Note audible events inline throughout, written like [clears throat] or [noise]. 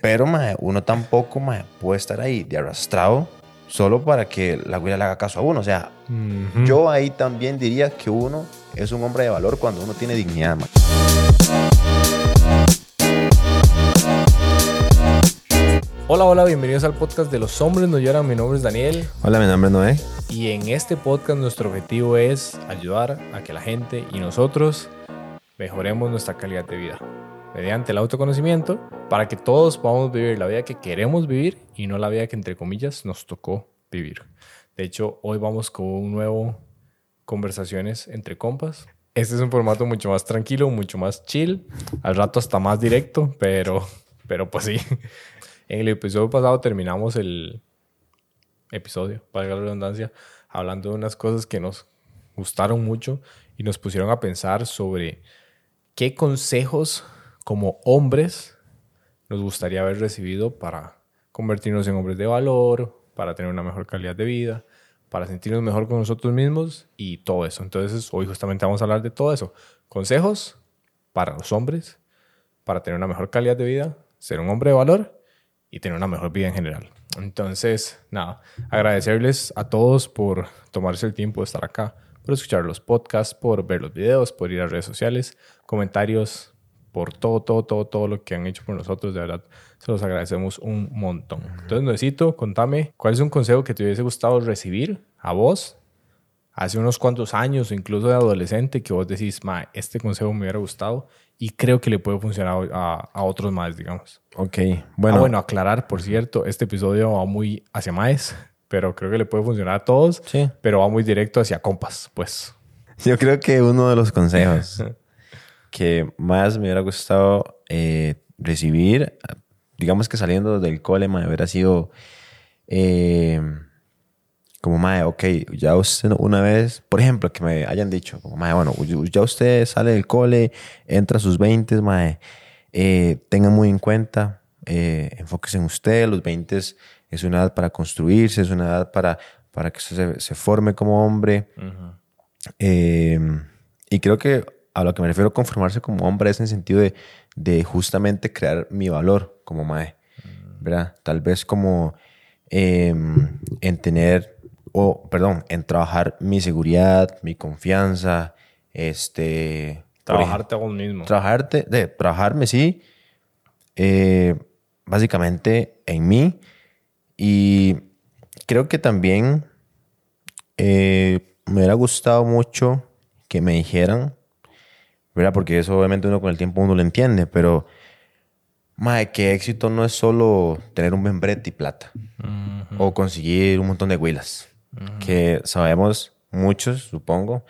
Pero, mae, uno tampoco, mae, puede estar ahí de arrastrado solo para que la güila le haga caso a uno. O sea, yo ahí también diría que uno es un hombre de valor cuando uno tiene dignidad, mae. Hola, hola, bienvenidos al podcast de Los Hombres No Lloran. Mi nombre es Daniel Hola, mi nombre es Noé. y en este podcast nuestro objetivo es ayudar a que la gente y nosotros mejoremos nuestra calidad de vida mediante el autoconocimiento para que todos podamos vivir la vida que queremos vivir y no la vida que entre comillas nos tocó vivir. De hecho, hoy vamos con un nuevo conversaciones entre compas. Este es un formato mucho más tranquilo, mucho más chill, al rato hasta más directo, pero, pero pues sí. [laughs] En el episodio pasado terminamos el episodio, valga la redundancia, hablando de unas cosas que nos gustaron mucho y nos pusieron a pensar sobre qué consejos como hombres nos gustaría haber recibido para convertirnos en hombres de valor, para tener una mejor calidad de vida, para sentirnos mejor con nosotros mismos y todo eso. Entonces, hoy justamente vamos a hablar de todo eso. Consejos para los hombres, para tener una mejor calidad de vida, ser un hombre de valor y tener una mejor vida en general. Entonces, nada, agradecerles a todos por tomarse el tiempo de estar acá, por escuchar los podcasts, por ver los videos, por ir a redes sociales, comentarios, por todo, todo, todo, todo lo que han hecho por nosotros. De verdad, se los agradecemos un montón. Entonces, necesito, contame, ¿cuál es un consejo que te hubiese gustado recibir a vos hace unos cuantos años o incluso de adolescente que vos decís, ma, este consejo me hubiera gustado y creo que le puede funcionar a, a otros más, digamos? Ok, Bueno. bueno. Ah, bueno, aclarar, por cierto, este episodio va muy hacia maes, pero creo que le puede funcionar a todos, Sí. pero va muy directo hacia compas, pues. Yo creo que uno de los consejos [laughs] que más me hubiera gustado eh, recibir, digamos que saliendo del cole, me hubiera sido eh, como, mae, ok, ya usted una vez, por ejemplo, que me hayan dicho, como, mae, bueno, ya usted sale del cole, entra a sus 20, mae, eh, tenga muy en cuenta, eh, enfóquese en usted, los 20 es una edad para construirse, es una edad para, para que usted se, se forme como hombre. Eh, y creo que a lo que me refiero con formarse como hombre es en el sentido de, de justamente crear mi valor como mae, ¿verdad? Tal vez como eh, en tener, o perdón, en trabajar mi seguridad, mi confianza, este... Trabajarte a vos mismo. Trabajarte, de, trabajarme, sí. eh, básicamente en mí. Y creo que también eh, me hubiera gustado mucho que me dijeran, ¿verdad? Porque eso obviamente uno con el tiempo uno lo entiende, pero, madre, que éxito no es solo tener un buen brete y plata. O conseguir un montón de huilas. Que sabemos muchos, supongo,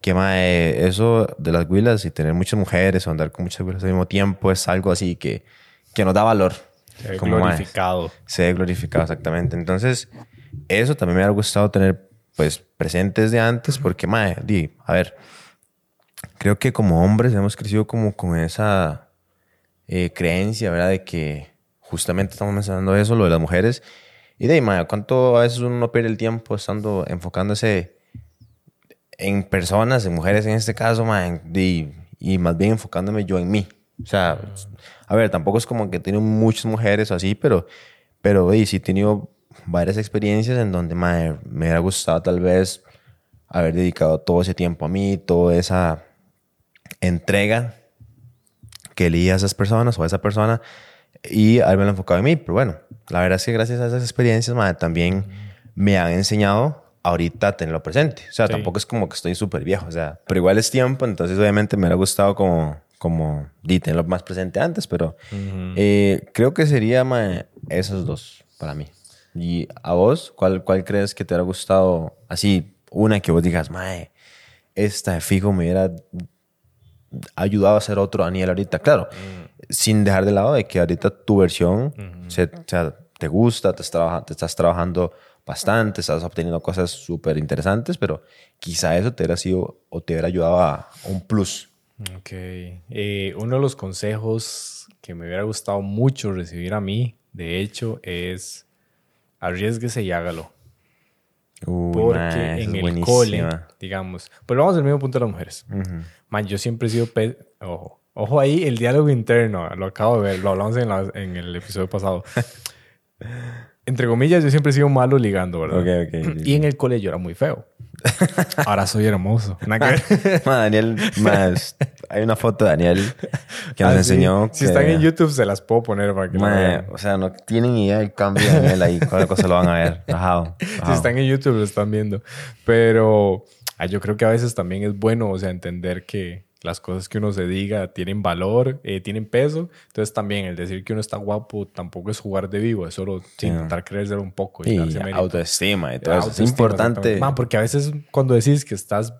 que mae, eso de las huilas y tener muchas mujeres o andar con muchas huilas al mismo tiempo es algo así que, que nos da valor. Se ve como glorificado. Se ve glorificado, exactamente. Entonces, eso también me hubiera gustado tener pues presentes de antes porque, mae, di, a ver, creo que como hombres hemos crecido como con esa eh, creencia, ¿verdad? De que justamente estamos mencionando eso, lo de las mujeres. Y de ahí, ¿cuánto a veces uno no pierde el tiempo estando enfocándose en personas, en mujeres en este caso, di- y más bien enfocándome yo en mí? O sea, a ver, tampoco es como que tenido muchas mujeres o así, pero, pero di, sí he tenido varias experiencias en donde me hubiera gustado tal vez haber dedicado todo ese tiempo a mí, toda esa entrega que leí a esas personas o a esa persona y haberme enfocado en mí. Pero bueno, la verdad es que gracias a esas experiencias mae, también me han enseñado ahorita a tenerlo presente. O sea, Sí. tampoco es como que estoy súper viejo, o sea, pero igual es tiempo, entonces obviamente me hubiera gustado como, como di, tenerlo más presente antes, pero eh, creo que sería mae, esos dos para mí. ¿Y a vos? ¿Cuál, cuál crees que te hubiera gustado? Así, una que vos digas, mae, esta de fijo me hubiera ayudado a ser otro Daniel ahorita. Claro, sin dejar de lado de que ahorita tu versión se- o sea, te gusta, te, te estás trabajando bastante, estás obteniendo cosas súper interesantes, pero quizá eso te hubiera sido o te hubiera ayudado a un plus. Ok. Eh, uno de los consejos que me hubiera gustado mucho recibir a mí, de hecho, es arriesguese y hágalo. Uy, Porque en el buenísima. cole, digamos, pues vamos al mismo punto de las mujeres. Man, yo siempre he sido, ojo, Ojo ahí, el diálogo interno, lo acabo de ver, lo hablamos en, la- en el episodio pasado. [laughs] Entre comillas, yo siempre he sido malo ligando, ¿verdad? Ok, ok. Y en el colegio era muy feo. Ahora soy hermoso. Nada que ver. [laughs] Ma, Daniel, hay una foto de Daniel que nos Ah, sí. enseñó. Si que- están en YouTube, se las puedo poner para que lo Ma, vean. o sea, no tienen idea del cambio de Daniel ahí. Cuál cosa lo van a ver. Si están en YouTube, lo están viendo. Pero ah, yo creo que a veces también es bueno, o sea, entender que las cosas que uno se diga tienen valor, eh, tienen peso. Entonces también el decir que uno está guapo tampoco es jugar de vivo, es solo sí, intentar creérselo un poco y, mérito. autoestima y todo eso. Es importante. Man, porque a veces cuando decís que estás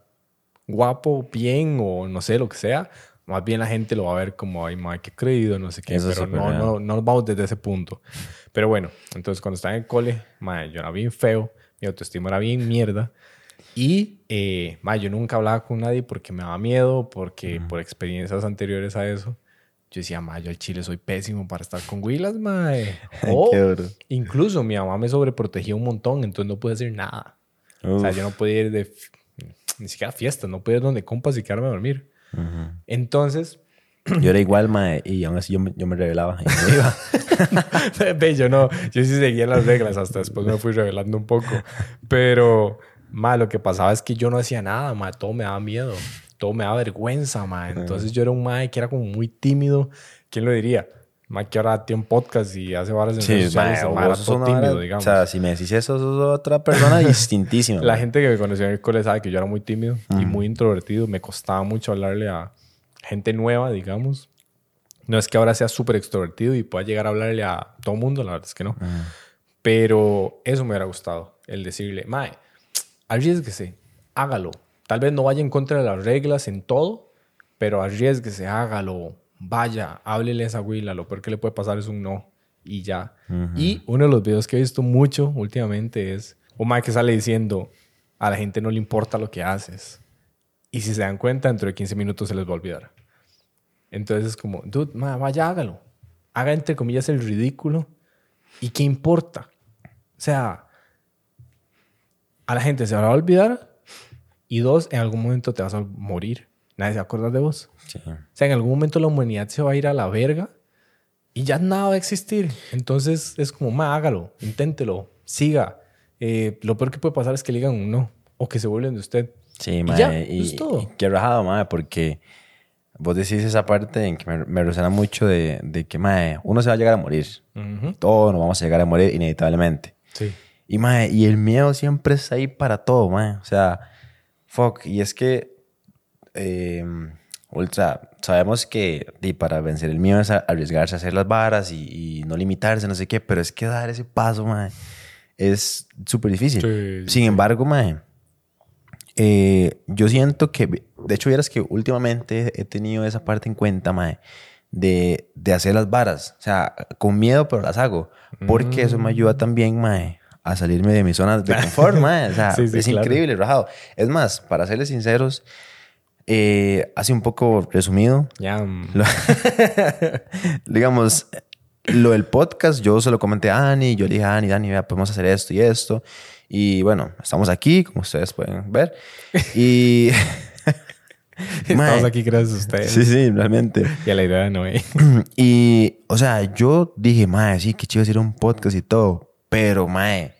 guapo, bien o no sé, lo que sea, más bien la gente lo va a ver como, ay, madre, qué creído, no sé qué. Eso pero no, no, no vamos desde ese punto. Pero bueno, entonces cuando estaba en el cole, madre, yo era bien feo, mi autoestima era bien mierda. Y, eh, madre, yo nunca hablaba con nadie porque me daba miedo, porque por experiencias anteriores a eso, yo decía, madre, yo al chile soy pésimo para estar con Willas, madre. [laughs] O incluso mi mamá me sobreprotegía un montón, entonces no pude hacer nada. O sea, Uf. yo no podía ir de ni siquiera a fiestas, no podía ir donde compas y quedarme a dormir. Ujú. Entonces, [clears throat] Yo era igual, mae, y aún así yo me, yo me revelaba. Y me iba. [laughs] yo no, yo sí seguía las reglas, hasta después me fui revelando un poco. Pero, ma, lo que pasaba es que yo no hacía nada, ma, todo me daba miedo, todo me daba vergüenza, ma. Entonces yo era un ma que era como muy tímido. ¿Quién lo diría? Ma que ahora tiene un podcast y hace en redes sociales, mae, ma vos sos todo tímido, digamos. O sea, si me decís eso, sos otra persona distintísima. [laughs] La mae. gente que me conoció en el cole sabe que yo era muy tímido y muy introvertido. Me costaba mucho hablarle a gente nueva, digamos. No es que ahora sea súper extrovertido y pueda llegar a hablarle a todo mundo, la verdad es que no. Pero eso me hubiera gustado, el decirle, Mae, arriesguese, hágalo. Tal vez no vaya en contra de las reglas en todo, pero arriesguese, hágalo. Vaya, háblele a esa huila. Lo peor que le puede pasar es un no y ya. Y uno de los videos que he visto mucho últimamente es un Mae que sale diciendo, a la gente no le importa lo que haces. Y si se dan cuenta, dentro de 15 minutos se les va a olvidar. Entonces es como, dude, ma, vaya, hágalo. Haga entre comillas el ridículo. ¿Y qué importa? O sea, a la gente se va a olvidar. Y dos, en algún momento te vas a morir. Nadie se va a acordar de vos. Sí. O sea, en algún momento la humanidad se va a ir a la verga y ya nada va a existir. Entonces es como, ma, hágalo, inténtelo, siga. Eh, lo peor que puede pasar es que le digan un no o que se burlen de usted. Sí, Y ya, y, eso es todo. y qué rajado, mae, porque vos decís esa parte en que me, me resuena mucho de, de que, mae, uno se va a llegar a morir. Ujú. Todos nos vamos a llegar a morir inevitablemente. Sí. Y, mae, y el miedo siempre está ahí para todo, mae. O sea, fuck. Y es que, eh, sea, sabemos que di, para vencer el miedo es arriesgarse a hacer las varas y, y no limitarse, no sé qué, pero es que dar ese paso, mae, es súper difícil. Sí, Sin embargo, mae, eh, yo siento que, de hecho, vieras que últimamente he tenido esa parte en cuenta, mae, de, de hacer las varas. O sea, con miedo, pero las hago. Porque eso me ayuda también, mae, a salirme de mi zona de confort, [laughs] mae. O sea, Sí, sí, es claro. increíble, rajado. Es más, para serles sinceros, eh, hace un poco resumido, Ya. mm, lo- [laughs] digamos, lo del podcast, yo se lo comenté a Dani, yo le dije a Dani, Dani, vea, podemos hacer esto y esto. Y bueno, estamos aquí, como ustedes pueden ver. Y... [laughs] Estamos aquí gracias a ustedes. Sí, sí, realmente. Y a la idea de Noé. [clears throat] Y, o sea, yo dije, mae, sí, que chido hacer un podcast y todo. Pero, mae,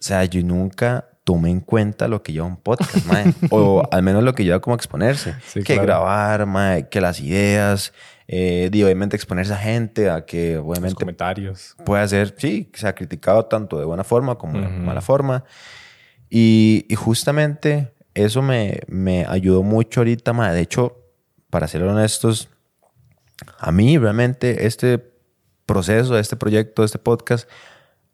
o sea, yo nunca tomé en cuenta lo que lleva un podcast, mae. o [laughs] al menos lo que lleva como exponerse. Sí, que claro. grabar, mae, que las ideas. Eh, y obviamente exponerse a gente, a que Los obviamente comentarios. pueda ser, sí, que sea criticado tanto de buena forma como de Ujú. mala forma. Y, y justamente eso me, me ayudó mucho ahorita, mae. De hecho, para ser honestos, a mí realmente este proceso, este proyecto, este podcast,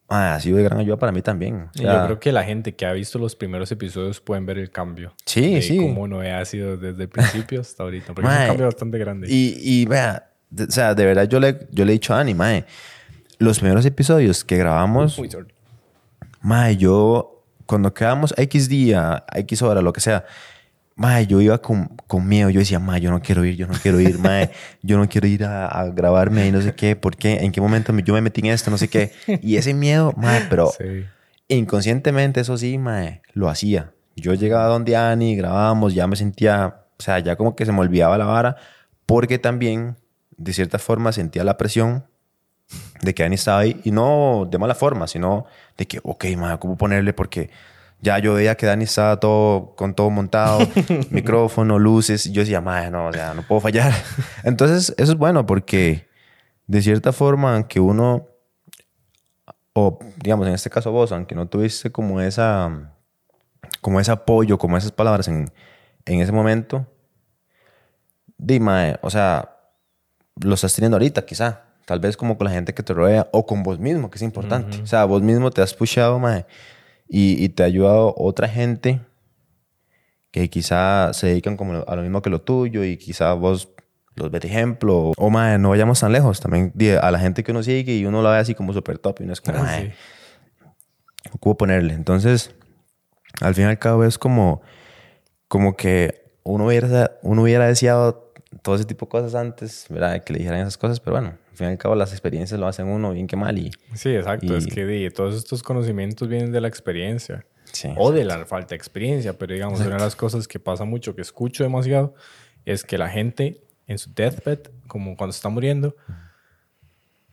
ha sido de gran ayuda para mí también. O Y sea, yo creo que la gente que ha visto los primeros episodios pueden ver el cambio. Sí, de sí. Cómo Noé ha sido desde el principio hasta ahorita. Porque es Mae, un cambio bastante grande. Y, y vea, de- o sea, de verdad yo le, yo le he dicho a Ani, mae, los primeros episodios que grabamos, Uy. Mae, yo cuando quedamos X día, X hora, lo que sea, mae, yo iba con, con miedo. Yo decía, mae, yo no quiero ir, yo no quiero ir, mae, yo no quiero ir a, a grabarme y no sé qué, por qué, en qué momento me- yo me metí en esto, no sé qué. Y ese miedo, mae, pero Sí. inconscientemente, eso sí, mae, lo hacía. Yo llegaba donde Ani, grabábamos, ya me sentía, o sea, ya como que se me olvidaba la vara, porque también, de cierta forma, sentía la presión de que Dani estaba ahí, y no de mala forma, sino de que, ok, ma, ¿cómo ponerle? Porque ya yo veía que Dani estaba todo, con todo montado, [laughs] micrófono, luces, y yo decía, ma, no, o sea, no puedo fallar. [laughs] Entonces, eso es bueno porque, de cierta forma, aunque uno, o digamos, en este caso vos, aunque no tuviste como esa, como ese apoyo, como esas palabras en, en ese momento, dime, o sea, lo estás teniendo ahorita, quizá. Tal vez como con la gente que te rodea o con vos mismo, que es importante. O sea, vos mismo te has pushado, mae, y, y te ha ayudado otra gente que quizá se dedican como a lo mismo que lo tuyo y quizá vos los ves de ejemplo. O, mae, no vayamos tan lejos. También a la gente que uno sigue y uno la ve así como súper top y uno es como, Ah, mae, sí. ocupo ponerle. Entonces, al fin y al cabo es como, como que uno hubiera, uno hubiera deseado todo ese tipo de cosas antes, ¿verdad? Que le dijeran esas cosas, pero bueno, al fin y al cabo las experiencias lo hacen uno bien que mal y... Sí, exacto. Y- Es que todos estos conocimientos vienen de la experiencia. Sí, o de la falta de experiencia, pero digamos, una de las cosas que pasa mucho, que escucho demasiado, es que la gente en su deathbed, como cuando está muriendo,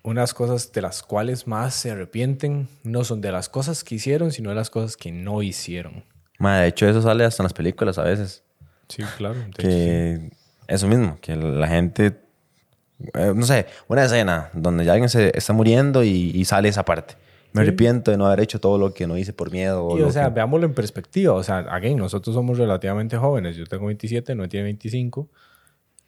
unas cosas de las cuales más se arrepienten no son de las cosas que hicieron, sino de las cosas que no hicieron. Ma, de hecho, eso sale hasta en las películas a veces. Sí, claro. de hecho, sí. Que eso mismo, que la gente... eh, no sé, una escena donde ya alguien se está muriendo y, y sale esa parte. Me Sí. arrepiento de no haber hecho todo lo que no hice por miedo. Y, o sea, que- veámoslo en perspectiva. O sea, again, nosotros somos relativamente jóvenes. Yo tengo 27, no tiene 25.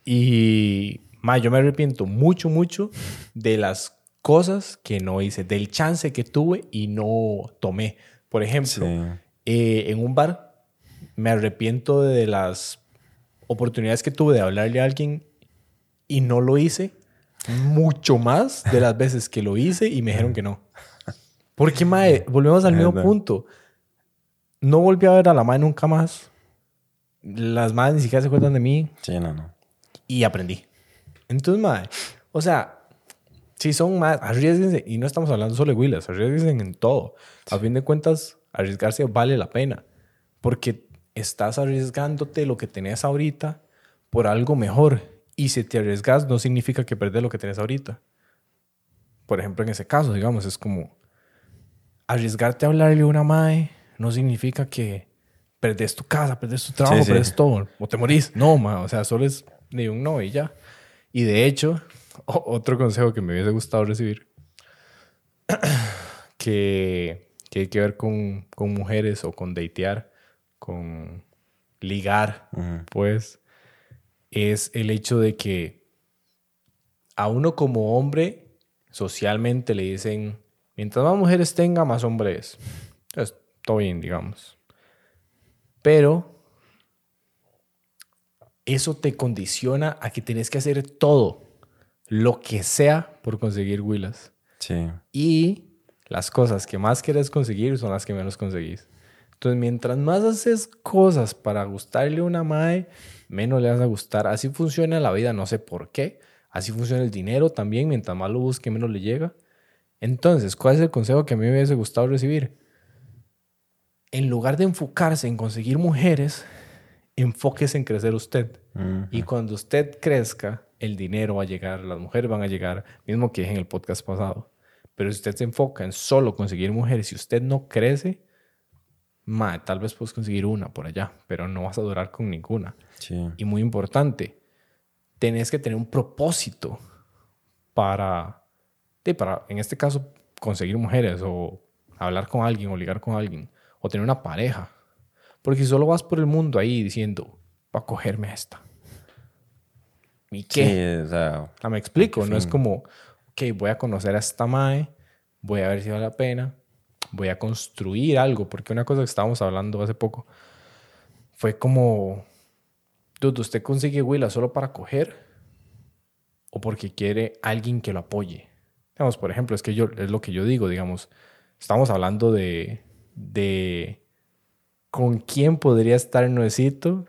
Y, ma, yo me arrepiento mucho, mucho de las cosas que no hice, del chance que tuve y no tomé. Por ejemplo, Sí. eh, en un bar, me arrepiento de las oportunidades que tuve de hablarle a alguien y no lo hice mucho más de las veces que lo hice y me dijeron que no. Porque, mae, volvemos al mismo punto. No volví a ver a la mae nunca más. Las madres ni siquiera se acuerdan de mí Sí, no, no. y aprendí. Entonces, mae, o sea, si son más, arriesguense. Y no estamos hablando solo de Willas, arriesguense en todo. A fin de cuentas, arriesgarse vale la pena. Porque estás arriesgándote lo que tenés ahorita por algo mejor. Y si te arriesgas, no significa que perdés lo que tenés ahorita. Por ejemplo, en ese caso, digamos, es como arriesgarte a hablarle a una mae no significa que perdés tu casa, perdés tu trabajo, Sí, sí. perdés todo, o te morís. No, ma, o sea, solo es de un no y ya. Y de hecho, [laughs] otro consejo que me hubiese gustado recibir, [clears throat] que, que hay que ver con, con mujeres o con datear, con ligar, pues, es el hecho de que a uno como hombre socialmente le dicen, mientras más mujeres tenga, más hombre es. Entonces, todo bien, digamos. Pero eso te condiciona a que tienes que hacer todo, lo que sea, por conseguir Willas. Sí. Y las cosas que más quieres conseguir son las que menos conseguís. Entonces, mientras más haces cosas para gustarle a una mae, menos le vas a gustar. Así funciona la vida, no sé por qué. Así funciona el dinero también. Mientras más lo busque, menos le llega. Entonces, ¿cuál es el consejo que a mí me hubiese gustado recibir? En lugar de enfocarse en conseguir mujeres, enfóquese en crecer usted. Y cuando usted crezca, el dinero va a llegar, las mujeres van a llegar, mismo que dije en el podcast pasado. Pero si usted se enfoca en solo conseguir mujeres, si usted no crece, ma, tal vez puedes conseguir una por allá, pero no vas a durar con ninguna. Sí. Y muy importante, tenés que tener un propósito para, para, en este caso, conseguir mujeres o hablar con alguien o ligar con alguien o tener una pareja. Porque si solo vas por el mundo ahí diciendo, va a cogerme a esta. ¿Y qué? Sí, o sea, Ah, me explico, no es como, ok, voy a conocer a esta Mae, voy a ver si vale la pena, voy a construir algo, porque una cosa que estábamos hablando hace poco fue como, dude, ¿usted consigue Willa solo para coger o porque quiere alguien que lo apoye? Digamos, por ejemplo, es que yo, es lo que yo digo, digamos, estamos hablando de, de con quién podría estar nuecito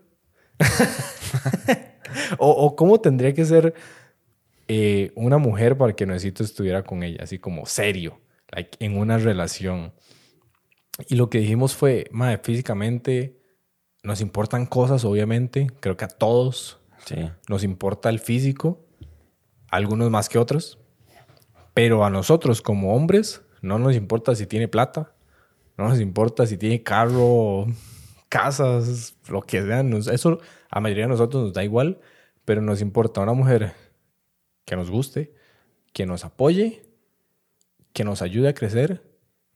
[laughs] o, cómo tendría que ser eh, una mujer para que Nuecito estuviera con ella, así como serio, like, en una relación. Y lo que dijimos fue, madre, físicamente nos importan cosas, obviamente, creo que a todos. Sí. Nos importa el físico, algunos más que otros. Pero a nosotros como hombres no nos importa si tiene plata, no nos importa si tiene carro, casas, lo que sea. Eso a mayoría de nosotros nos da igual, pero nos importa una mujer que nos guste, que nos apoye, que nos ayude a crecer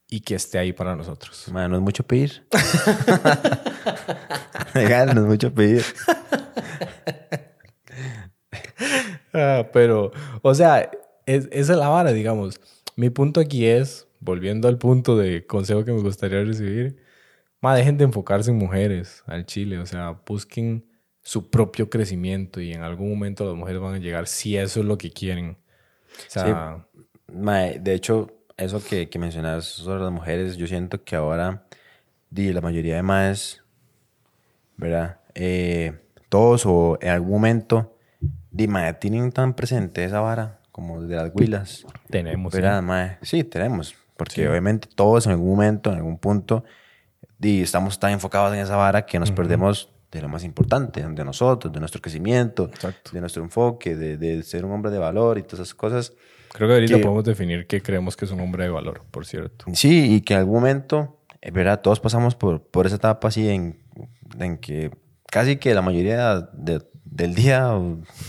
y que esté ahí para nosotros. Mae, no es mucho pedir. [laughs] Legal, no es mucho pedir. Ah, pero, o sea, es, esa es la vara, digamos. Mi punto aquí es, volviendo al punto de consejo que me gustaría recibir, más dejen de enfocarse en mujeres al chile, o sea, busquen su propio crecimiento y en algún momento las mujeres van a llegar si eso es lo que quieren. O sea, Mae, de hecho, eso que, que mencionas sobre las mujeres, yo siento que ahora di, la mayoría de más, ¿verdad? Eh, todos o en algún momento, di, mae, tienen tan presente esa vara como de las huilas. tenemos. ¿sí? ¿Verdad, mae? Sí, tenemos. Porque obviamente todos en algún momento, en algún punto, di, estamos tan enfocados en esa vara que nos perdemos de lo más importante, de nosotros, de nuestro crecimiento, Exacto. de nuestro enfoque, de, de ser un hombre de valor y todas esas cosas. Creo que ahorita que- podemos definir que creemos que es un hombre de valor, por cierto. Sí, y que en algún momento, eh, ¿verdad? Todos pasamos por, por esa etapa así en, en que casi que la mayoría de- del día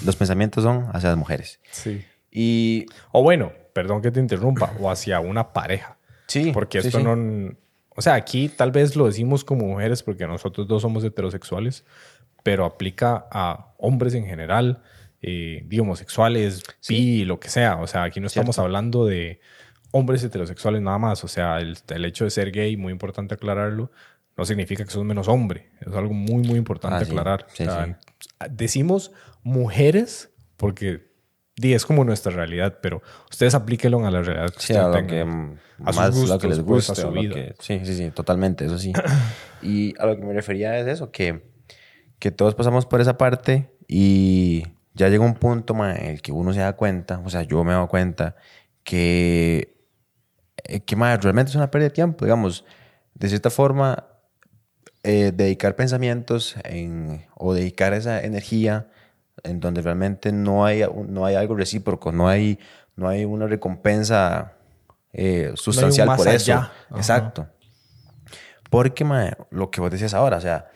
los pensamientos son hacia las mujeres. Sí. Y O bueno, perdón que te interrumpa, o hacia una pareja. sí, Porque sí, esto sí. no... O sea, aquí tal vez lo decimos como mujeres porque nosotros dos somos heterosexuales, pero aplica a hombres en general, eh, digo, homosexuales, bi, lo que sea. O sea, aquí no estamos hablando de hombres heterosexuales nada más. O sea, el, el hecho de ser gay, muy importante aclararlo, no significa que sos menos hombre. Es algo muy, muy importante Ah, sí. aclarar. Sí, O sea, sí. Decimos mujeres porque di, es como nuestra realidad, pero ustedes aplíquenlo a la realidad que Sí, ustedes a lo tengan. que A sus más lo gustos, que les pues, gusta, a su vida. que- sí, sí, sí, totalmente, eso sí. [clears throat] y a lo que me refería es eso, que, que todos pasamos por esa parte y ya llega un punto en el que uno se da cuenta, o sea, yo me he dado cuenta que, eh, que realmente es una pérdida de tiempo, digamos, de cierta forma, eh, dedicar pensamientos en, o dedicar esa energía en donde realmente no hay, no hay algo recíproco, no hay, no hay una recompensa eh, sustancial por eso. allá. Exacto. Porque, lo que vos decías ahora, o sea,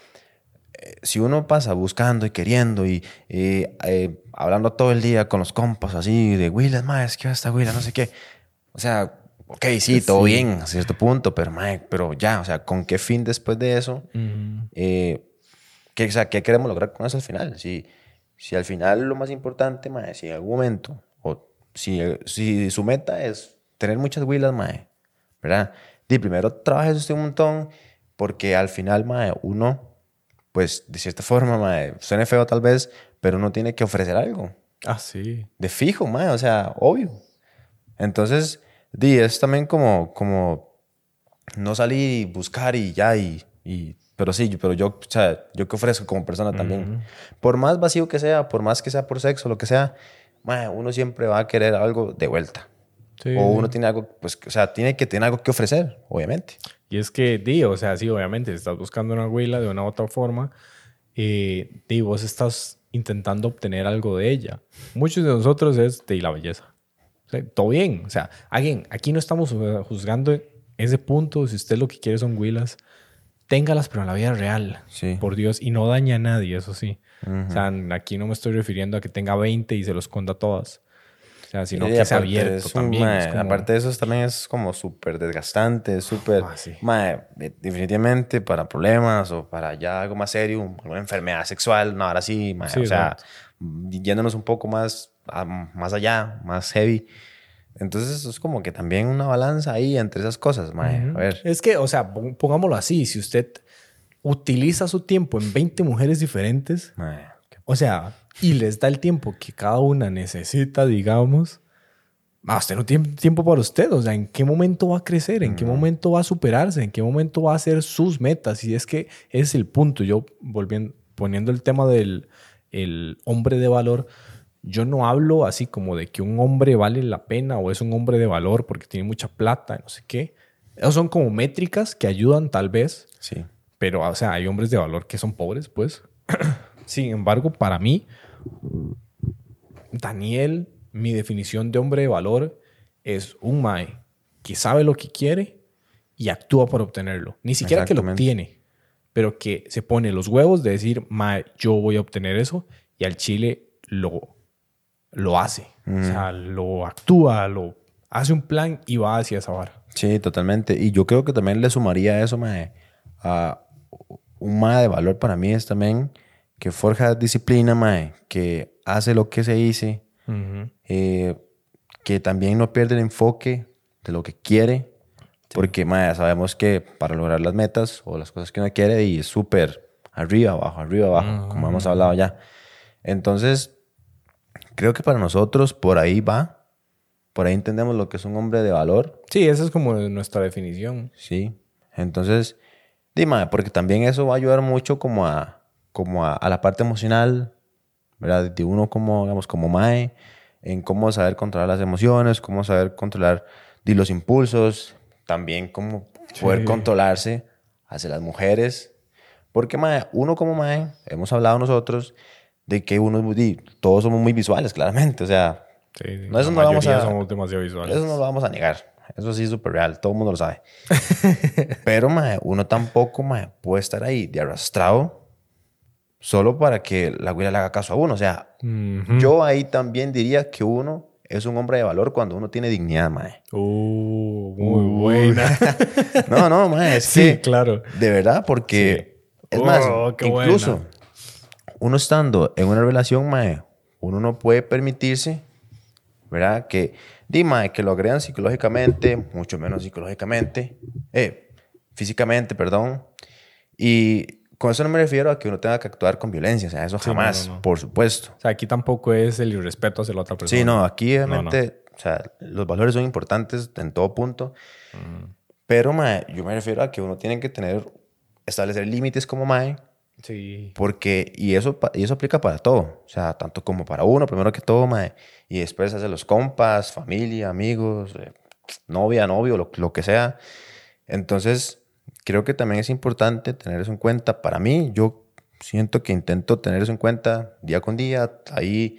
si uno pasa buscando y queriendo y eh, eh, hablando todo el día con los compas así de Willis, mae, es que esta Willa, no sé qué. O sea, ok, sí, todo bien a cierto punto, pero, mae, pero ya, o sea, ¿con qué fin después de eso? Ujú. Eh, ¿qué, o sea, ¿qué queremos lograr con eso al final? Si, si al final lo más importante, mae, si en algún momento, o si, si su meta es tener muchas huilas, mae, ¿verdad? Di, primero trabajes usted un montón, porque al final, mae, uno, pues, de cierta forma, mae, suene feo tal vez, pero uno tiene que ofrecer algo. Ah, sí. De fijo, mae, o sea, obvio. Entonces, di, es también como, como no salir y buscar y ya, y, y- pero sí, pero yo, o sea, yo que ofrezco como persona también. Por más vacío que sea, por más que sea por sexo, lo que sea, mae, uno siempre va a querer algo de vuelta. Sí, o uno tiene algo, pues, o sea, tiene que tener algo que ofrecer, obviamente. Y es que, di, o sea, sí, obviamente, si estás buscando una huila de una u otra forma, eh, di, vos estás intentando obtener algo de ella. Muchos de nosotros es de la belleza. O sea, todo bien. O sea, alguien, aquí no estamos juzgando ese punto. Si usted lo que quiere son huilas, téngalas, pero en la vida real. Sí. Por Dios. Y no daña a nadie, eso sí. O sea, aquí no me estoy refiriendo a que tenga 20 y se los esconda todas. Sea, sino que abierto es un, también. mae, es como- Aparte de eso, también es como súper desgastante, súper... Ah, sí. mae, de- definitivamente para problemas o para ya algo más serio, alguna enfermedad sexual, no, ahora sí, mae, Sí, o sea, yéndonos un poco más, a- más allá, más heavy. Entonces es como que también una balanza ahí entre esas cosas, mae. A ver, Es que, o sea, pon- pongámoslo así, si usted utiliza su tiempo en 20 mujeres diferentes, mae, o sea, y les da el tiempo que cada una necesita, digamos, ah, usted no tiene tiempo para usted, o sea, ¿en qué momento va a crecer? ¿En qué momento va a superarse? ¿En qué momento va a hacer sus metas? Y es que ese es el punto. Yo, volviendo, poniendo el tema del el hombre de valor, yo no hablo así como de que un hombre vale la pena o es un hombre de valor porque tiene mucha plata, no sé qué. Esos son como métricas que ayudan tal vez, sí. pero, o sea, hay hombres de valor que son pobres, pues. [clears throat] Sin embargo, para mí, Daniel, mi definición de hombre de valor es un mae que sabe lo que quiere y actúa por obtenerlo. Ni siquiera que lo obtiene, pero que se pone los huevos de decir, mae, yo voy a obtener eso y al chile lo, lo hace. O sea, lo actúa, lo hace un plan y va hacia esa vara. Sí, totalmente. Y yo creo que también le sumaría eso, mae, a un mae de valor para mí es también que forja disciplina, mae, que hace lo que se dice, eh, que también no pierde el enfoque de lo que quiere, porque mae, sabemos que para lograr las metas o las cosas que uno quiere, y es súper arriba, abajo, arriba, abajo, como hemos hablado ya. Entonces, creo que para nosotros por ahí va, por ahí entendemos lo que es un hombre de valor. Sí, esa es como nuestra definición. Sí, entonces, dime, porque también eso va a ayudar mucho como a como a, la parte emocional, ¿verdad? De uno como, digamos, como mae, en cómo saber controlar las emociones, cómo saber controlar los impulsos, también cómo poder controlarse hacia las mujeres. Porque mae, uno como mae, hemos hablado nosotros de que uno, todos somos muy visuales, claramente, o sea, no, eso no vamos a, somos demasiado visuales. Eso no lo vamos a negar. Eso sí es súper real, todo el mundo lo sabe. [laughs] Pero, mae, uno tampoco, mae, puede estar ahí de arrastrado solo para que la güey le haga caso a uno. O sea, yo ahí también diría que uno es un hombre de valor cuando uno tiene dignidad, mae. Uh, muy buena. [laughs] no, no, mae, es sí, claro. De verdad, porque es más, oh, incluso uno estando en una relación, mae, uno no puede permitirse, ¿verdad? Que, di, mae, que lo agregan psicológicamente, mucho menos psicológicamente, eh, físicamente, perdón. Y con eso no me refiero a que uno tenga que actuar con violencia, o sea, eso jamás, por supuesto. O sea, aquí tampoco es el irrespeto hacia la otra persona. Sí, no, aquí obviamente, o sea, los valores son importantes en todo punto, pero mae, yo me refiero a que uno tiene que tener, establecer límites como mae. Sí. Porque, y eso, y eso aplica para todo, o sea, tanto como para uno, primero que todo, mae, y después hacer los compas, familia, amigos, eh, novia, novio, lo, lo que sea. Entonces, creo que también es importante tener eso en cuenta. Para mí, yo siento que intento tener eso en cuenta día con día, ahí,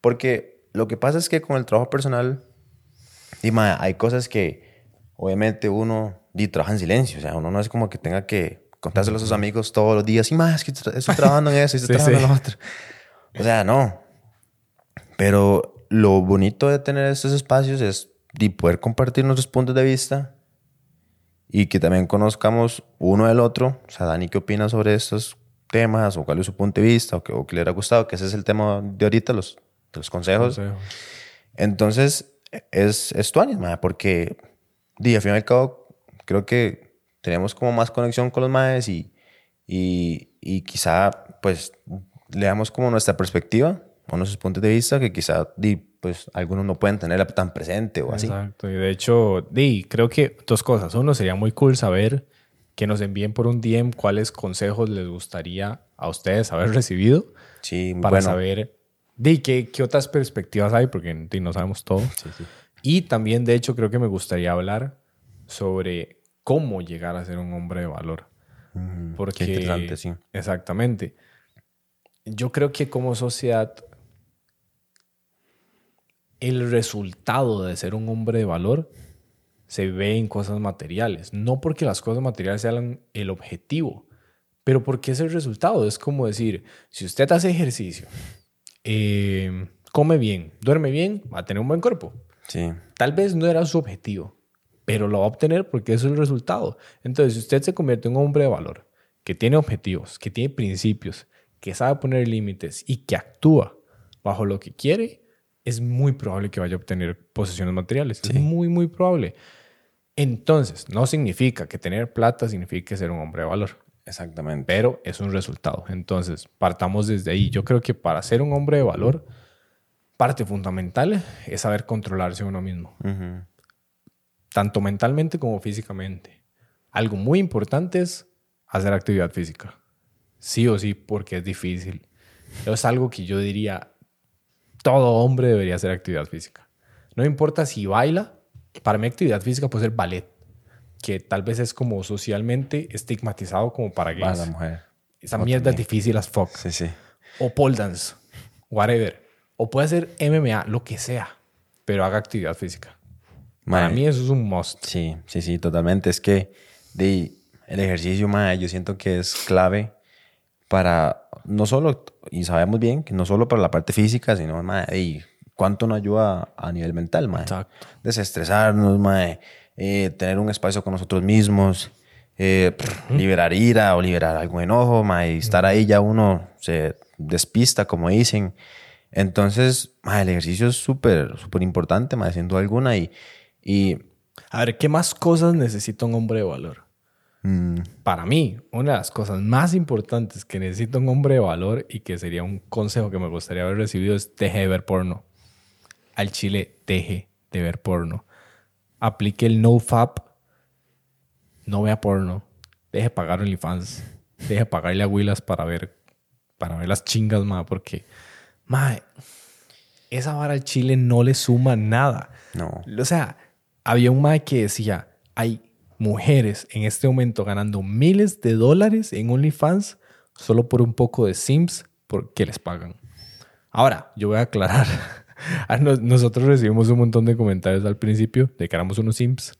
porque lo que pasa es que con el trabajo personal, Dima, hay cosas que obviamente uno di, trabaja en silencio, o sea, uno no es como que tenga que contárselo a sus amigos todos los días, y más, que estoy trabajando en eso y estoy [laughs] trabajando en lo otro. O sea, no. Pero lo bonito de tener estos espacios es de poder compartir nuestros puntos de vista y que también conozcamos uno del otro. O sea, Dani, ¿qué opina sobre estos temas? ¿O cuál es su punto de vista? ¿O qué, le hubiera gustado? Que ese es el tema de ahorita, los, de los consejos. Entonces, es, es tu ánimo, porque, di, al fin y al cabo, creo que tenemos como más conexión con los maes y, y, y quizá, pues, le damos como nuestra perspectiva nuestros puntos de vista que quizá di, pues algunos no pueden tenerla tan presente o así. Exacto. Y de hecho, di, creo que dos cosas. Uno, sería muy cool saber que nos envíen por un DM cuáles consejos les gustaría a ustedes haber recibido. Sí, Para saber, di, qué, qué otras perspectivas hay, porque di, no sabemos todo. Sí, sí. Y también, de hecho, creo que me gustaría hablar sobre cómo llegar a ser un hombre de valor. porque, qué interesante, sí. Exactamente. Yo creo que como sociedad el resultado de ser un hombre de valor se ve en cosas materiales. No porque las cosas materiales sean el objetivo, pero porque es el resultado. Es como decir, si usted hace ejercicio, eh, come bien, duerme bien, va a tener un buen cuerpo. Sí. Tal vez no era su objetivo, pero lo va a obtener porque eso es el resultado. Entonces, si usted se convierte en un hombre de valor, que tiene objetivos, que tiene principios, que sabe poner límites y que actúa bajo lo que quiere, es muy probable que vaya a obtener posesiones materiales. Es muy, muy probable. Entonces, no significa que tener plata signifique ser un hombre de valor. Exactamente. Pero es un resultado. Entonces, partamos desde ahí. Yo creo que para ser un hombre de valor, parte fundamental es saber controlarse uno mismo. Tanto mentalmente como físicamente. Algo muy importante es hacer actividad física. Sí o sí, porque es difícil. Es algo que yo diría, todo hombre debería hacer actividad física. No importa si baila, para mí actividad física puede ser ballet, que tal vez es como socialmente estigmatizado como para gays. Para mujer. Esa mierda es difícil as fuck. Sí, sí. O pole dance. whatever. O puede hacer MMA, lo que sea, pero haga actividad física. Para mí eso es un must. Sí, sí, sí, totalmente. Es que de, el ejercicio, mae, yo siento que es clave para, no solo, y sabemos bien, que no solo para la parte física, sino, de, cuánto nos ayuda a nivel mental. Exacto. Desestresarnos, eh, tener un espacio con nosotros mismos, eh, liberar ira o liberar algún enojo, mae, y estar ahí ya uno se despista, como dicen. Entonces, el ejercicio es súper, súper importante, mae, sin duda alguna, y... y A ver, ¿qué más cosas necesita un hombre de valor? Mm, Para mí, una de las cosas más importantes que necesita un hombre de valor y que sería un consejo que me gustaría haber recibido es deje de ver porno. Al chile, deje de ver porno. Aplique el NoFap. No vea porno. Deje pagar OnlyFans. Deje pagarle a Willas para ver, para ver las chingas, ma, porque, ma, esa vara al chile no le suma nada. no. O sea, había un mae que decía, hay mujeres en este momento ganando miles de dólares en OnlyFans solo por un poco de Sims porque les pagan. Ahora, yo voy a aclarar. [laughs] A nos- Nosotros recibimos un montón de comentarios al principio de que éramos unos Sims.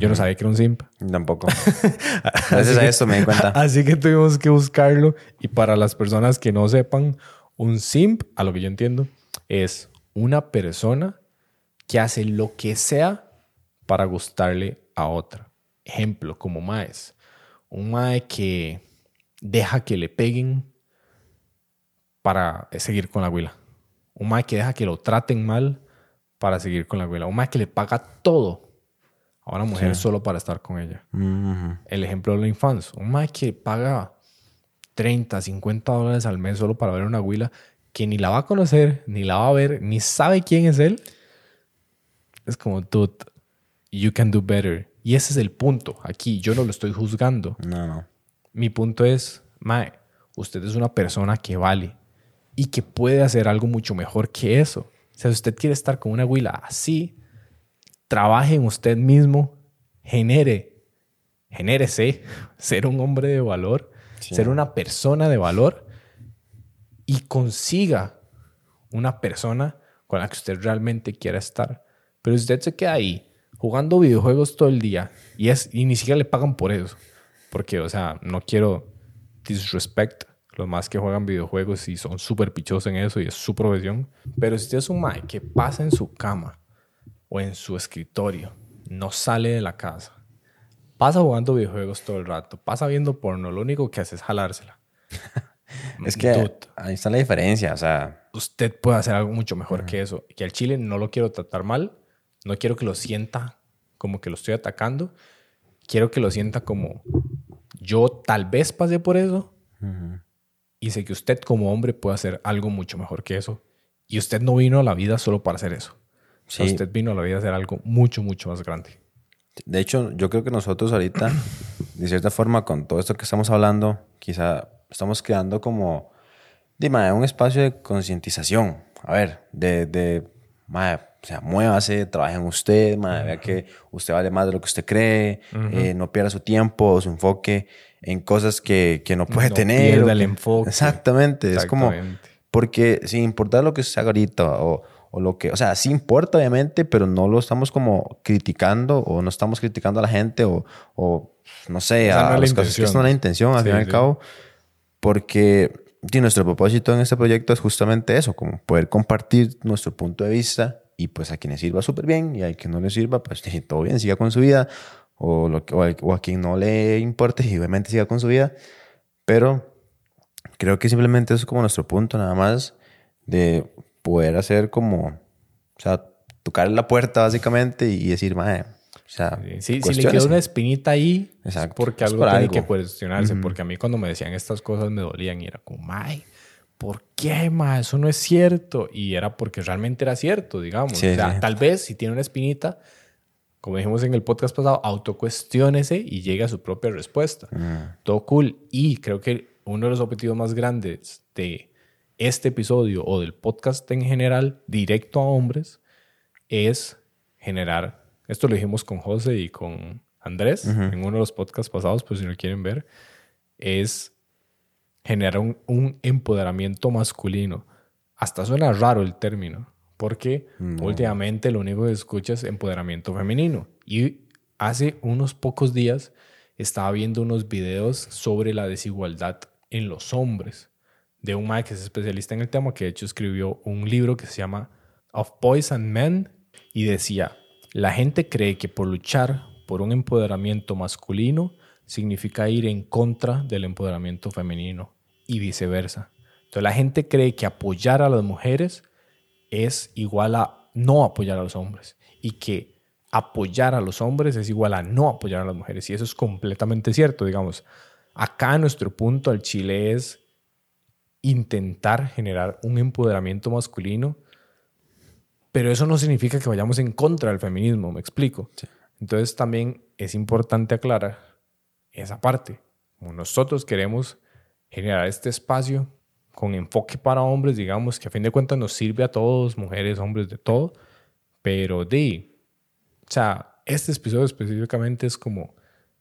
Yo no sabía que era un Simp. Tampoco. [laughs] Gracias a esto me di cuenta. [laughs] Así que tuvimos que buscarlo. Y para las personas que no sepan, un simp, a lo que yo entiendo, es una persona que hace lo que sea para gustarle a otra. Ejemplo, como maes. Un mae que deja que le peguen para seguir con la huila. Un mae que deja que lo traten mal para seguir con la huila. Un mae que le paga todo a una mujer solo para estar con ella Ujú. el ejemplo de la infancia. Un mae que paga 30, 50 dólares al mes solo para ver una huila que ni la va a conocer, ni la va a ver, ni sabe quién es él. Es como, dude, you can do better. Y ese es el punto. Aquí yo no lo estoy juzgando. No, no. Mi punto es, mae, usted es una persona que vale y que puede hacer algo mucho mejor que eso. O sea, si usted quiere estar con una huila así, trabaje en usted mismo, genere, genérese, [laughs] ser un hombre de valor, Sí. ser una persona de valor y consiga una persona con la que usted realmente quiera estar. Pero si usted se queda ahí jugando videojuegos todo el día y, es, y ni siquiera le pagan por eso. Porque, o sea, no quiero disrespect los más que juegan videojuegos y son súper pichosos en eso y es su profesión. Pero si usted es un mae que pasa en su cama o en su escritorio, no sale de la casa, pasa jugando videojuegos todo el rato, pasa viendo porno, lo único que hace es jalársela. [laughs] Es que Dude, ahí está la diferencia. O sea, usted puede hacer algo mucho mejor que eso. Que al chile no lo quiero tratar mal, no quiero que lo sienta como que lo estoy atacando, quiero que lo sienta como yo tal vez pasé por eso y sé que usted como hombre puede hacer algo mucho mejor que eso. Y usted no vino a la vida solo para hacer eso. O sea, Sí. usted vino a la vida a hacer algo mucho, mucho más grande. de hecho, yo creo que nosotros ahorita, de cierta forma, con todo esto que estamos hablando, quizá estamos creando como, dime, un espacio de concientización. A ver, de, de mae, o sea, muévase, trabaje en usted, mae, vea que usted vale más de lo que usted cree, eh, no pierda su tiempo su enfoque en cosas que, que no puede No tener. pierda o el que- enfoque. Exactamente, es como, Exactamente. porque sin importar lo que se haga ahorita o, o lo que, o sea, sí importa obviamente, pero no lo estamos como criticando o no estamos criticando a la gente o, o no sé, Esa no a es la los casos que no es la intención al Sí, fin y al sí. cabo, porque sí, nuestro propósito en este proyecto es justamente eso, como poder compartir nuestro punto de vista y pues a quienes sirva súper bien y al que no le sirva, pues [laughs] todo bien, siga con su vida o, lo o, al- o a quien no le importe y [laughs] obviamente siga con su vida, pero creo que simplemente eso es como nuestro punto nada más de poder hacer como, o sea, tocar la puerta básicamente y decir, mae, o sea, Sí, si le cuestiónese". quedó una espinita ahí, es Exacto. porque algo por tiene algo. que cuestionarse. Porque a mí cuando me decían estas cosas me dolían y era como, mae, ¿por qué, mae? Eso no es cierto. Y era porque realmente era cierto, digamos. Sí, o sea, sí. tal vez si tiene una espinita, como dijimos en el podcast pasado, autocuestiónese y llegue a su propia respuesta. Mm. Todo cool. Y creo que uno de los objetivos más grandes de este episodio o del podcast en general, directo a hombres, es generar, esto lo dijimos con José y con Andrés en uno de los podcasts pasados, pues si lo quieren ver, es generar un, un empoderamiento masculino hasta suena raro el término, porque últimamente lo único que escuchas es empoderamiento femenino. Y hace unos pocos días estaba viendo unos videos sobre la desigualdad en los hombres de un man que es especialista en el tema, que de hecho escribió un libro que se llama Of Boys and Men y decía, la gente cree que por luchar por un empoderamiento masculino significa ir en contra del empoderamiento femenino y viceversa. Entonces la gente cree que apoyar a las mujeres es igual a no apoyar a los hombres y que apoyar a los hombres es igual a no apoyar a las mujeres. Y eso es completamente cierto, digamos. Acá nuestro punto al Chile es intentar generar un empoderamiento masculino, pero eso no significa que vayamos en contra del feminismo, me explico. Entonces también es importante aclarar esa parte. Como nosotros queremos generar este espacio con enfoque para hombres, digamos, que a fin de cuentas nos sirve a todos, mujeres, hombres, de todo, pero de, o sea, este episodio específicamente es como,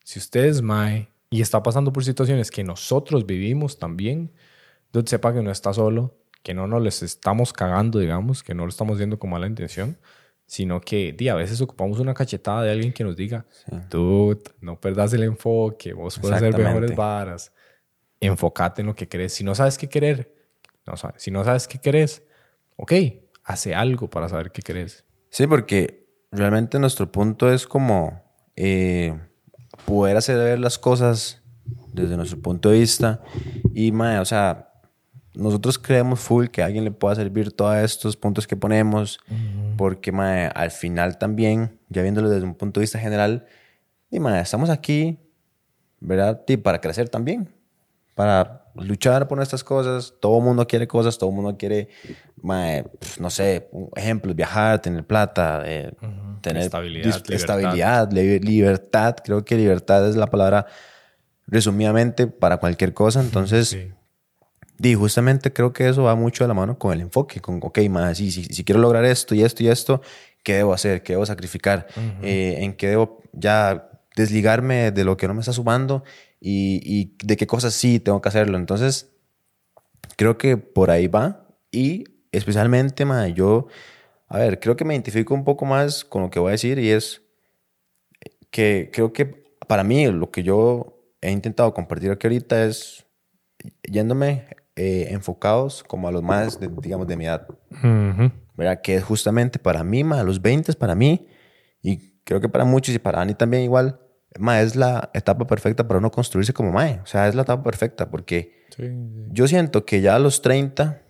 si usted es Mae y está pasando por situaciones que nosotros vivimos también, entonces sepa que no está solo, que no nos les estamos cagando, digamos, que no lo estamos viendo con mala intención, sino que a veces ocupamos una cachetada de alguien que nos diga, tú no perdas el enfoque, vos puedes hacer mejores varas, enfócate en lo que querés. Si no sabes qué querer, no sabes. si no sabes qué querés, ok, hace algo para saber qué querés. Sí, porque realmente nuestro punto es como eh, poder hacer ver las cosas desde nuestro punto de vista y, o sea, nosotros creemos full que a alguien le pueda servir todos estos puntos que ponemos, porque al final también, ya viéndolo desde un punto de vista general, y, estamos aquí, ¿verdad? Y para crecer también, para luchar por nuestras cosas. Todo el mundo quiere cosas, todo el mundo quiere, pues, no sé, ejemplos, viajar, tener plata, eh, tener estabilidad, estabilidad libertad. Creo que libertad es la palabra resumidamente para cualquier cosa. Entonces, y justamente creo que eso va mucho de la mano con el enfoque, con, ok, más, si, si, quiero lograr esto y esto y esto, ¿qué debo hacer? ¿Qué debo sacrificar? Eh, ¿En qué debo ya desligarme de lo que no me está sumando? Y, y, de qué cosas sí tengo que hacerlo? Entonces, creo que por ahí va. Y especialmente, ma, yo, a ver, creo que me identifico un poco más con lo que voy a decir y es que creo que para mí lo que yo he intentado compartir aquí ahorita es yéndome eh, enfocados como a los más, digamos, de mi edad. ¿Verdad? Que justamente para mí, a los 20 para mí, y creo que para muchos y para Ani también igual, ma, es la etapa perfecta para uno construirse como mae. O sea, es la etapa perfecta porque yo siento que ya a los 30,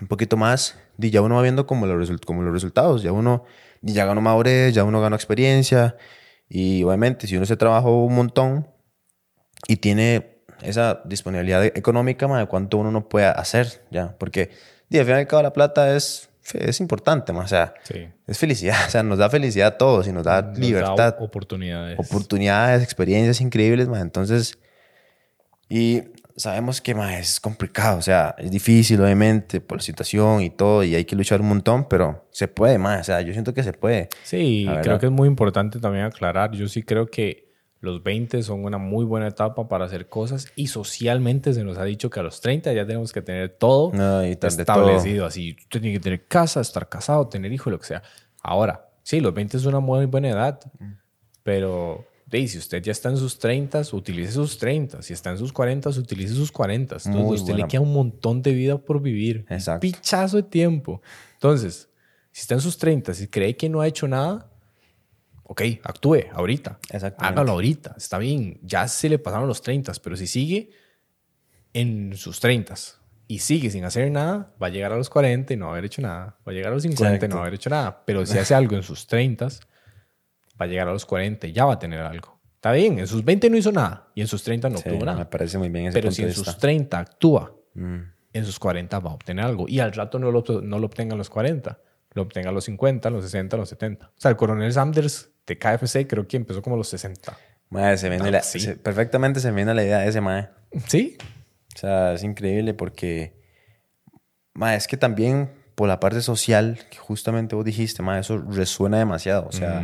un poquito más, ya uno va viendo como los, como los resultados. Ya uno ya ganó madurez, ya uno ganó experiencia. Y obviamente, si uno se trabajó un montón y tiene esa disponibilidad económica, de cuánto uno no puede hacer, ya. Porque, al final y al cabo, la plata es, es importante, o sea, es felicidad, [laughs] o sea, nos da felicidad a todos y nos da libertad. oportunidades. Oportunidades, experiencias increíbles, más entonces, y sabemos que más es complicado, o sea, es difícil, obviamente, por la situación y todo, y hay que luchar un montón, pero se puede más, o sea, yo siento que se puede. Sí, creo que es muy importante también aclarar, yo sí creo que los 20 son una muy buena etapa para hacer cosas y socialmente se nos ha dicho que a los 30 ya tenemos que tener todo establecido. Así, usted tiene que tener casa, estar casado, tener hijos, lo que sea. Ahora, sí, los 20 es una muy buena edad, pero si usted ya está en sus 30, utilice sus 30. Si está en sus 40, utilice sus 40. Entonces, usted le queda un montón de vida por vivir. Exacto. Un pichazo de tiempo. Entonces, si está en sus 30, si cree que no ha hecho nada, ok, actúe ahorita. Hágalo ahorita. Está bien, ya se le pasaron los 30, pero si sigue en sus 30 y sigue sin hacer nada, va a llegar a los 40 y no va a haber hecho nada. Va a llegar a los 50 y no va a haber hecho nada. Pero si hace algo en sus 30, va a llegar a los 40 y ya va a tener algo. Está bien, en sus 20 no hizo nada y en sus 30 no obtuvo nada. Me parece muy bien ese Pero si en sus 30 actúa, mm. en sus 40 va a obtener algo. Y al rato no lo, no lo obtenga en los 40, lo obtenga a los 50, los 60, los 70. O sea, el coronel Sanders de KFC creo que empezó como a los 60. Madre, se viene la, perfectamente se viene la idea de ese mae. Sí. O sea, es increíble porque, madre, es que también por la parte social, que justamente vos dijiste, madre, eso resuena demasiado. O sea,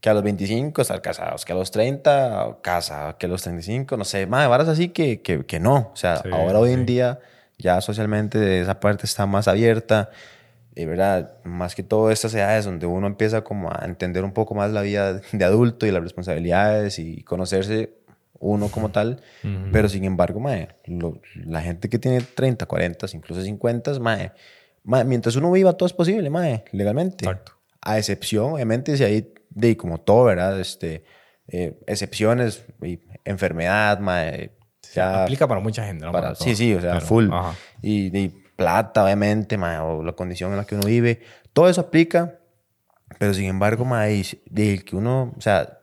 que a los 25 estar casados, que a los 30 casa, que a los 35, no sé, madre, varas así que, que, que no. O sea, ahora hoy en día ya socialmente esa parte está más abierta, y verdad, más que todo estas edades donde uno empieza como a entender un poco más la vida de adulto y las responsabilidades y conocerse uno como tal, pero sin embargo, mae, la gente que tiene 30, 40, incluso 50, mae, mae, mientras uno viva todo es posible, mae, legalmente. Exacto. A excepción, obviamente, si hay, de, como todo, ¿verdad? Este, eh, excepciones, y enfermedad, mae, ya, aplica para mucha gente, ¿no? Para, sí, sí, o sea, full. Y, y, plata, obviamente, mae, o la condición en la que uno vive. Todo eso aplica, pero sin embargo, mae, de que uno, o sea...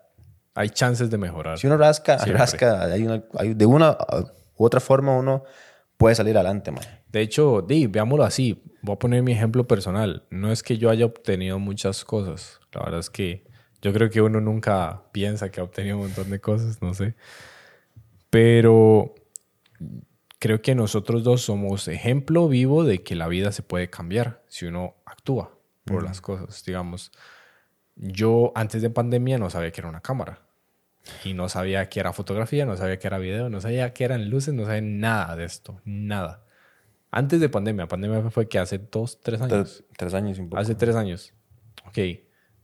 Hay chances de mejorar. Si uno rasca, rasca, hay una, hay, de una u otra forma uno puede salir adelante, mae. De hecho, di, veámoslo así. Voy a poner mi ejemplo personal. No es que yo haya obtenido muchas cosas. La verdad es que yo creo que uno nunca piensa que ha obtenido un montón de cosas, no sé. Pero creo que nosotros dos somos ejemplo vivo de que la vida se puede cambiar si uno actúa por las cosas. Digamos, yo antes de pandemia no sabía que era una cámara. Y no sabía que era fotografía, no sabía que era video, no sabía que eran luces, no sabía nada de esto, nada. Antes de pandemia, pandemia fue que hace dos, tres años. Tres, años un poco. Hace tres años. Ok.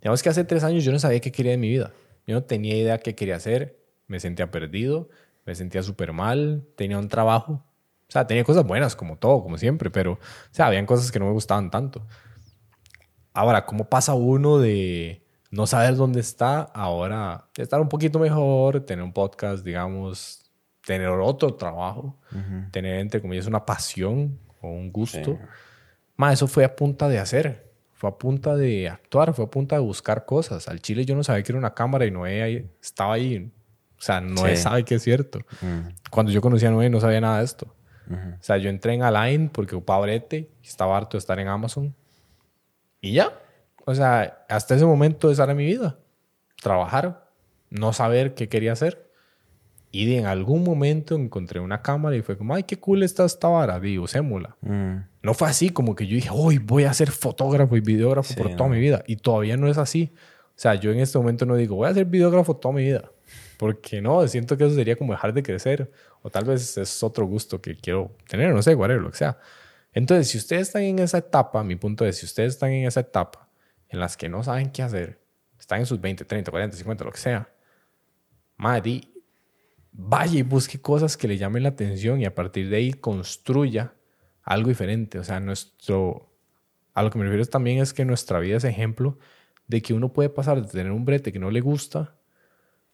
Digamos que hace tres años yo no sabía qué quería de mi vida. Yo no tenía idea qué quería hacer, me sentía perdido, me sentía súper mal, tenía un trabajo. O sea, tenía cosas buenas como todo, como siempre, pero, o sea, habían cosas que no me gustaban tanto. Ahora, ¿cómo pasa uno de no saber dónde está ahora estar un poquito mejor, tener un podcast, digamos, tener otro trabajo, tener, entre comillas, una pasión o un gusto? Más, eso fue a punta de hacer, fue a punta de actuar, fue a punta de buscar cosas. Al Chile yo no sabía que era una cámara y Noé estaba ahí sea, Noé sabe que es cierto. Cuando yo conocí a Noé no sabía nada de esto. O sea, yo entré en Align porque ocupaba brete y estaba harto de estar en Amazon. Y ya. O sea, hasta ese momento esa era mi vida. Trabajar, no saber qué quería hacer. Y en algún momento encontré una cámara y fue como, ay, qué cool está esta vara, digo, usémosla. No fue así como que yo dije, hoy voy a ser fotógrafo y videógrafo por toda mi vida. Y todavía no es así. O sea, yo en este momento no digo, voy a ser videógrafo toda mi vida. Porque no, siento que eso sería como dejar de crecer. O tal vez es otro gusto que quiero tener, no sé, whatever, lo que sea. Entonces, si ustedes están en esa etapa, mi punto es, si ustedes están en esa etapa en las que no saben qué hacer, están en sus 20, 30, 40, 50, lo que sea, madre, vaya y busque cosas que le llamen la atención y a partir de ahí construya algo diferente. O sea, nuestro, a lo que me refiero también es que nuestra vida es ejemplo de que uno puede pasar de tener un brete que no le gusta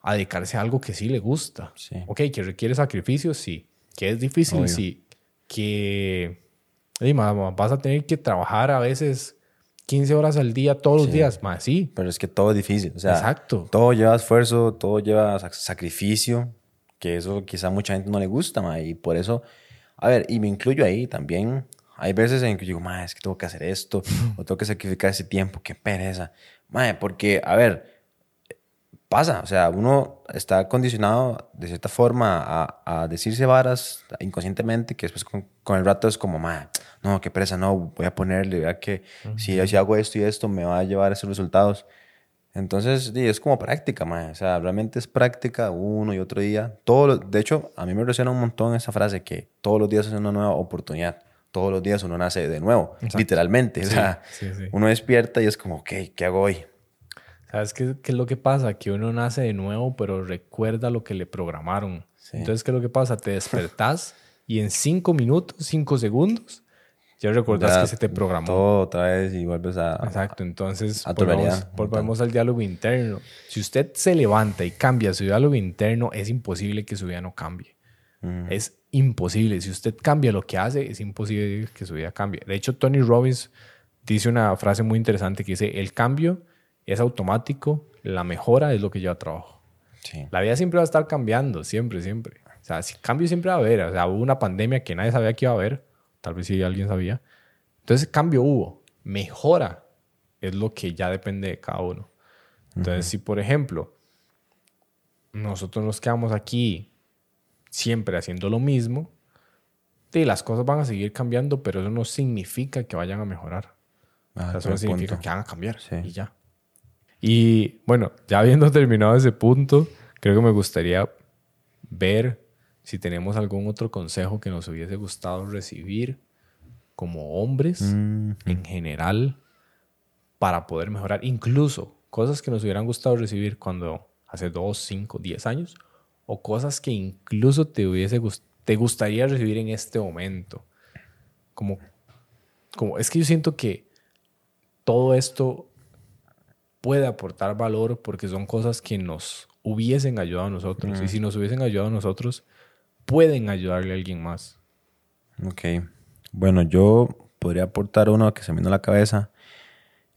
a dedicarse a algo que sí le gusta. Sí. Ok, que requiere sacrificios, sí. Que es difícil, sí. Que vas a tener que trabajar a veces 15 horas al día, todos los días, más sí. Pero es que todo es difícil. O sea, Exacto. todo lleva esfuerzo, todo lleva sacrificio, que eso quizá mucha gente no le gusta, ma, y por eso, a ver, y me incluyo ahí también. Hay veces en que digo, ma, es que tengo que hacer esto, [laughs] o tengo que sacrificar ese tiempo, qué pereza. Ma, porque, a ver, pasa, o sea, uno está condicionado de cierta forma a, a decirse varas inconscientemente que después con, con el rato es como, no, qué presa, no, voy a ponerle, vea que si, si hago esto y esto me va a llevar a esos resultados. Entonces, es como práctica, o sea, realmente es práctica uno y otro día. Todo de hecho, a mí me resuena un montón esa frase que todos los días es una nueva oportunidad. Todos los días uno nace de nuevo, literalmente. o sea, uno despierta y es como, ok, ¿qué hago hoy? ¿Sabes qué, qué, es lo que pasa? Que uno nace de nuevo, pero recuerda lo que le programaron. Entonces, ¿qué es lo que pasa? Te despertás y en cinco minutos, cinco segundos, ya recuerdas que se te programó. Todo otra vez y vuelves a. Exacto. Entonces, volvemos, volvemos, al diálogo interno. Si usted se levanta y cambia su diálogo interno, es imposible que su vida no cambie. Es imposible. Si usted cambia lo que hace, es imposible que su vida cambie. De hecho, Tony Robbins dice una frase muy interesante que dice: el cambio es automático, la mejora es lo que lleva trabajo. La vida siempre va a estar cambiando, siempre, siempre. O sea, si cambio siempre va a haber. O sea, hubo una pandemia que nadie sabía que iba a haber, tal vez sí alguien sabía. Entonces, cambio hubo. Mejora es lo que ya depende de cada uno. Entonces, si por ejemplo, nosotros nos quedamos aquí siempre haciendo lo mismo, sí, las cosas van a seguir cambiando, pero eso no significa que vayan a mejorar. Ah, eso significa que van a cambiar y ya. Y bueno, ya habiendo [laughs] terminado ese punto, creo que me gustaría ver si tenemos algún otro consejo que nos hubiese gustado recibir como hombres Mm, en general para poder mejorar. Incluso cosas que nos hubieran gustado recibir cuando hace 2, 5, 10 años o cosas que incluso te, hubiese te gustaría recibir en este momento. Como, como, es que yo siento que todo esto puede aportar valor porque son cosas que nos hubiesen ayudado a nosotros. Y si nos hubiesen ayudado a nosotros, pueden ayudarle a alguien más. Ok. Bueno, yo podría aportar uno que se me vino a la cabeza.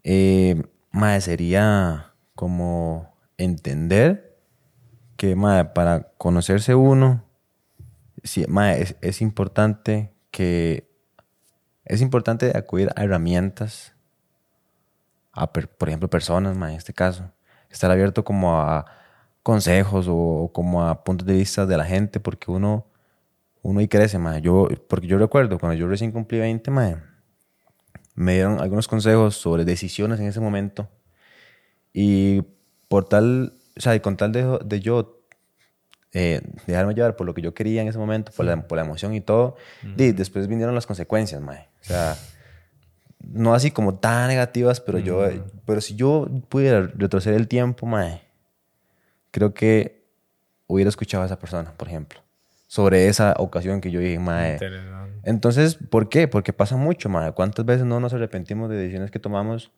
Eh, mae, sería como entender que mae, para conocerse uno, sí, es, es importante que es importante acudir a herramientas, a por ejemplo, personas, mae, en este caso. Estar abierto como a consejos o, o como a puntos de vista de la gente, porque uno uno ahí crece, mae. Yo, porque yo recuerdo, cuando yo recién cumplí 20, mae, me dieron algunos consejos sobre decisiones en ese momento. Y por tal, o sea, y con tal de, de yo eh, dejarme llevar por lo que yo quería en ese momento, por, la, por la emoción y todo, di, después vinieron las consecuencias, mae. O sea, no así como tan negativas, pero yo, pero si yo pudiera retroceder el tiempo, mae, creo que hubiera escuchado a esa persona, por ejemplo, sobre esa ocasión que yo dije, mae. Entonces, ¿por qué? Porque pasa mucho, mae. ¿Cuántas veces no nos arrepentimos de decisiones que tomamos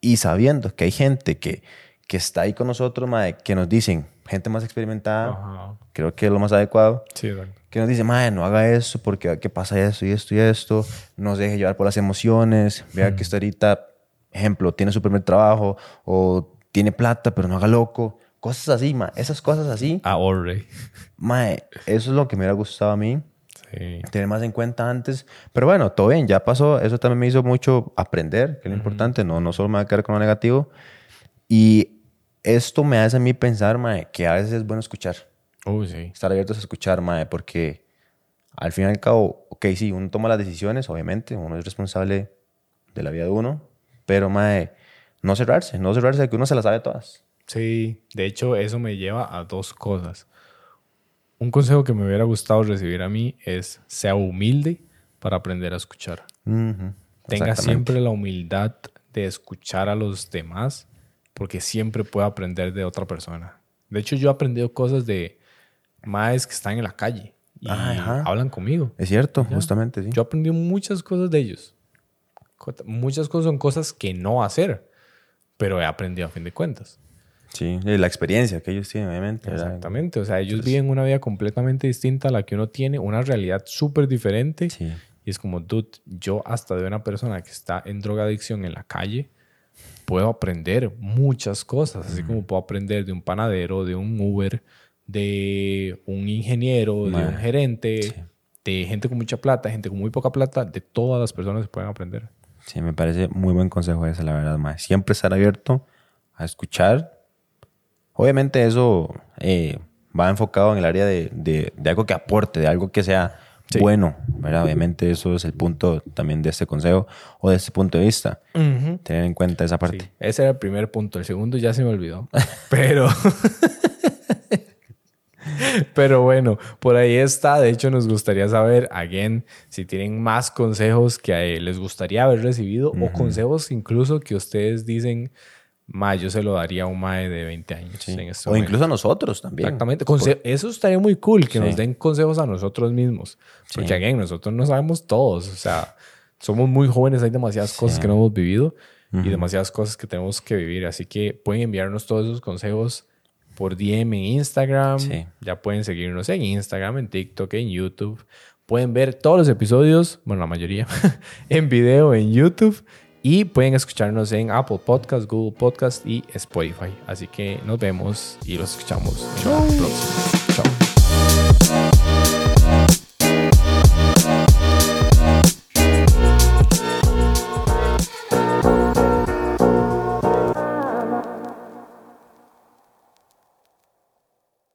y sabiendo que hay gente que, que está ahí con nosotros, mae, que nos dicen, gente más experimentada, Ajá. creo que es lo más adecuado, Sí, que nos dice, mae, no haga eso porque qué pasa esto y esto y esto, no se deje llevar por las emociones, vea que usted ahorita, ejemplo, tiene su primer trabajo o tiene plata, pero no haga loco, cosas así, mae, esas cosas así, Ahorre. mae, eso es lo que me hubiera gustado a mí, Sí. tener más en cuenta antes. Pero bueno, todo bien, ya pasó. Eso también me hizo mucho aprender, que es lo importante. No, no solo me va a quedar con lo negativo. Y esto me hace a mí pensar, mae, que a veces es bueno escuchar. Uy, sí. Estar abiertos a escuchar, mae, porque al fin y al cabo, ok, sí, uno toma las decisiones, obviamente. Uno es responsable de la vida de uno. Pero, mae, no cerrarse. No cerrarse de que uno se las sabe todas. Sí, de hecho eso me lleva a dos cosas. Un consejo que me hubiera gustado recibir a mí es sea humilde para aprender a escuchar. Tenga siempre la humildad de escuchar a los demás porque siempre puede aprender de otra persona. De hecho yo he aprendido cosas de maes que están en la calle y Ah, Ajá. hablan conmigo. Es cierto, justamente, sí. Yo aprendí muchas cosas de ellos. Muchas cosas son cosas que no hacer, pero he aprendido a fin de cuentas. Sí, y la experiencia que ellos tienen, obviamente. ¿verdad? Exactamente. O sea, ellos viven una vida completamente distinta a la que uno tiene, una realidad súper diferente. Sí. Y es como, dude, yo hasta de una persona que está en drogadicción en la calle, puedo aprender muchas cosas. Así como puedo aprender de un panadero, de un Uber, de un ingeniero, de un gerente, de gente con mucha plata, gente con muy poca plata, de todas las personas que pueden aprender. Sí, me parece muy buen consejo ese, la verdad, mae. Siempre estar abierto a escuchar. Obviamente eso eh, va enfocado en el área de, de- de algo que aporte, de algo que sea Sí. bueno, ¿verdad? Obviamente eso es el punto también de este consejo o de este punto de vista. Tener en cuenta esa parte. Sí, ese era el primer punto. El segundo ya se me olvidó. [laughs] Pero. [laughs] Pero bueno, por ahí está. De hecho, nos gustaría saber, again, si tienen más consejos que eh, les gustaría haber recibido o consejos incluso que ustedes dicen, ma, yo se lo daría a un mae de 20 años. en este O momento". incluso a nosotros también. Exactamente. Conse- Eso estaría muy cool, que nos Sí. den consejos a nosotros mismos. Porque, Sí. again, nosotros no sabemos todos. O sea, somos muy jóvenes, hay demasiadas cosas que no hemos vivido y demasiadas cosas que tenemos que vivir. Así que pueden enviarnos todos esos consejos por DM en Instagram. Sí. Ya pueden seguirnos en Instagram, en TikTok, en YouTube. Pueden ver todos los episodios, bueno, la mayoría, [laughs] en video en YouTube. Y pueden escucharnos en Apple Podcast, Google Podcast y Spotify. Así que nos vemos y los escuchamos en la próxima.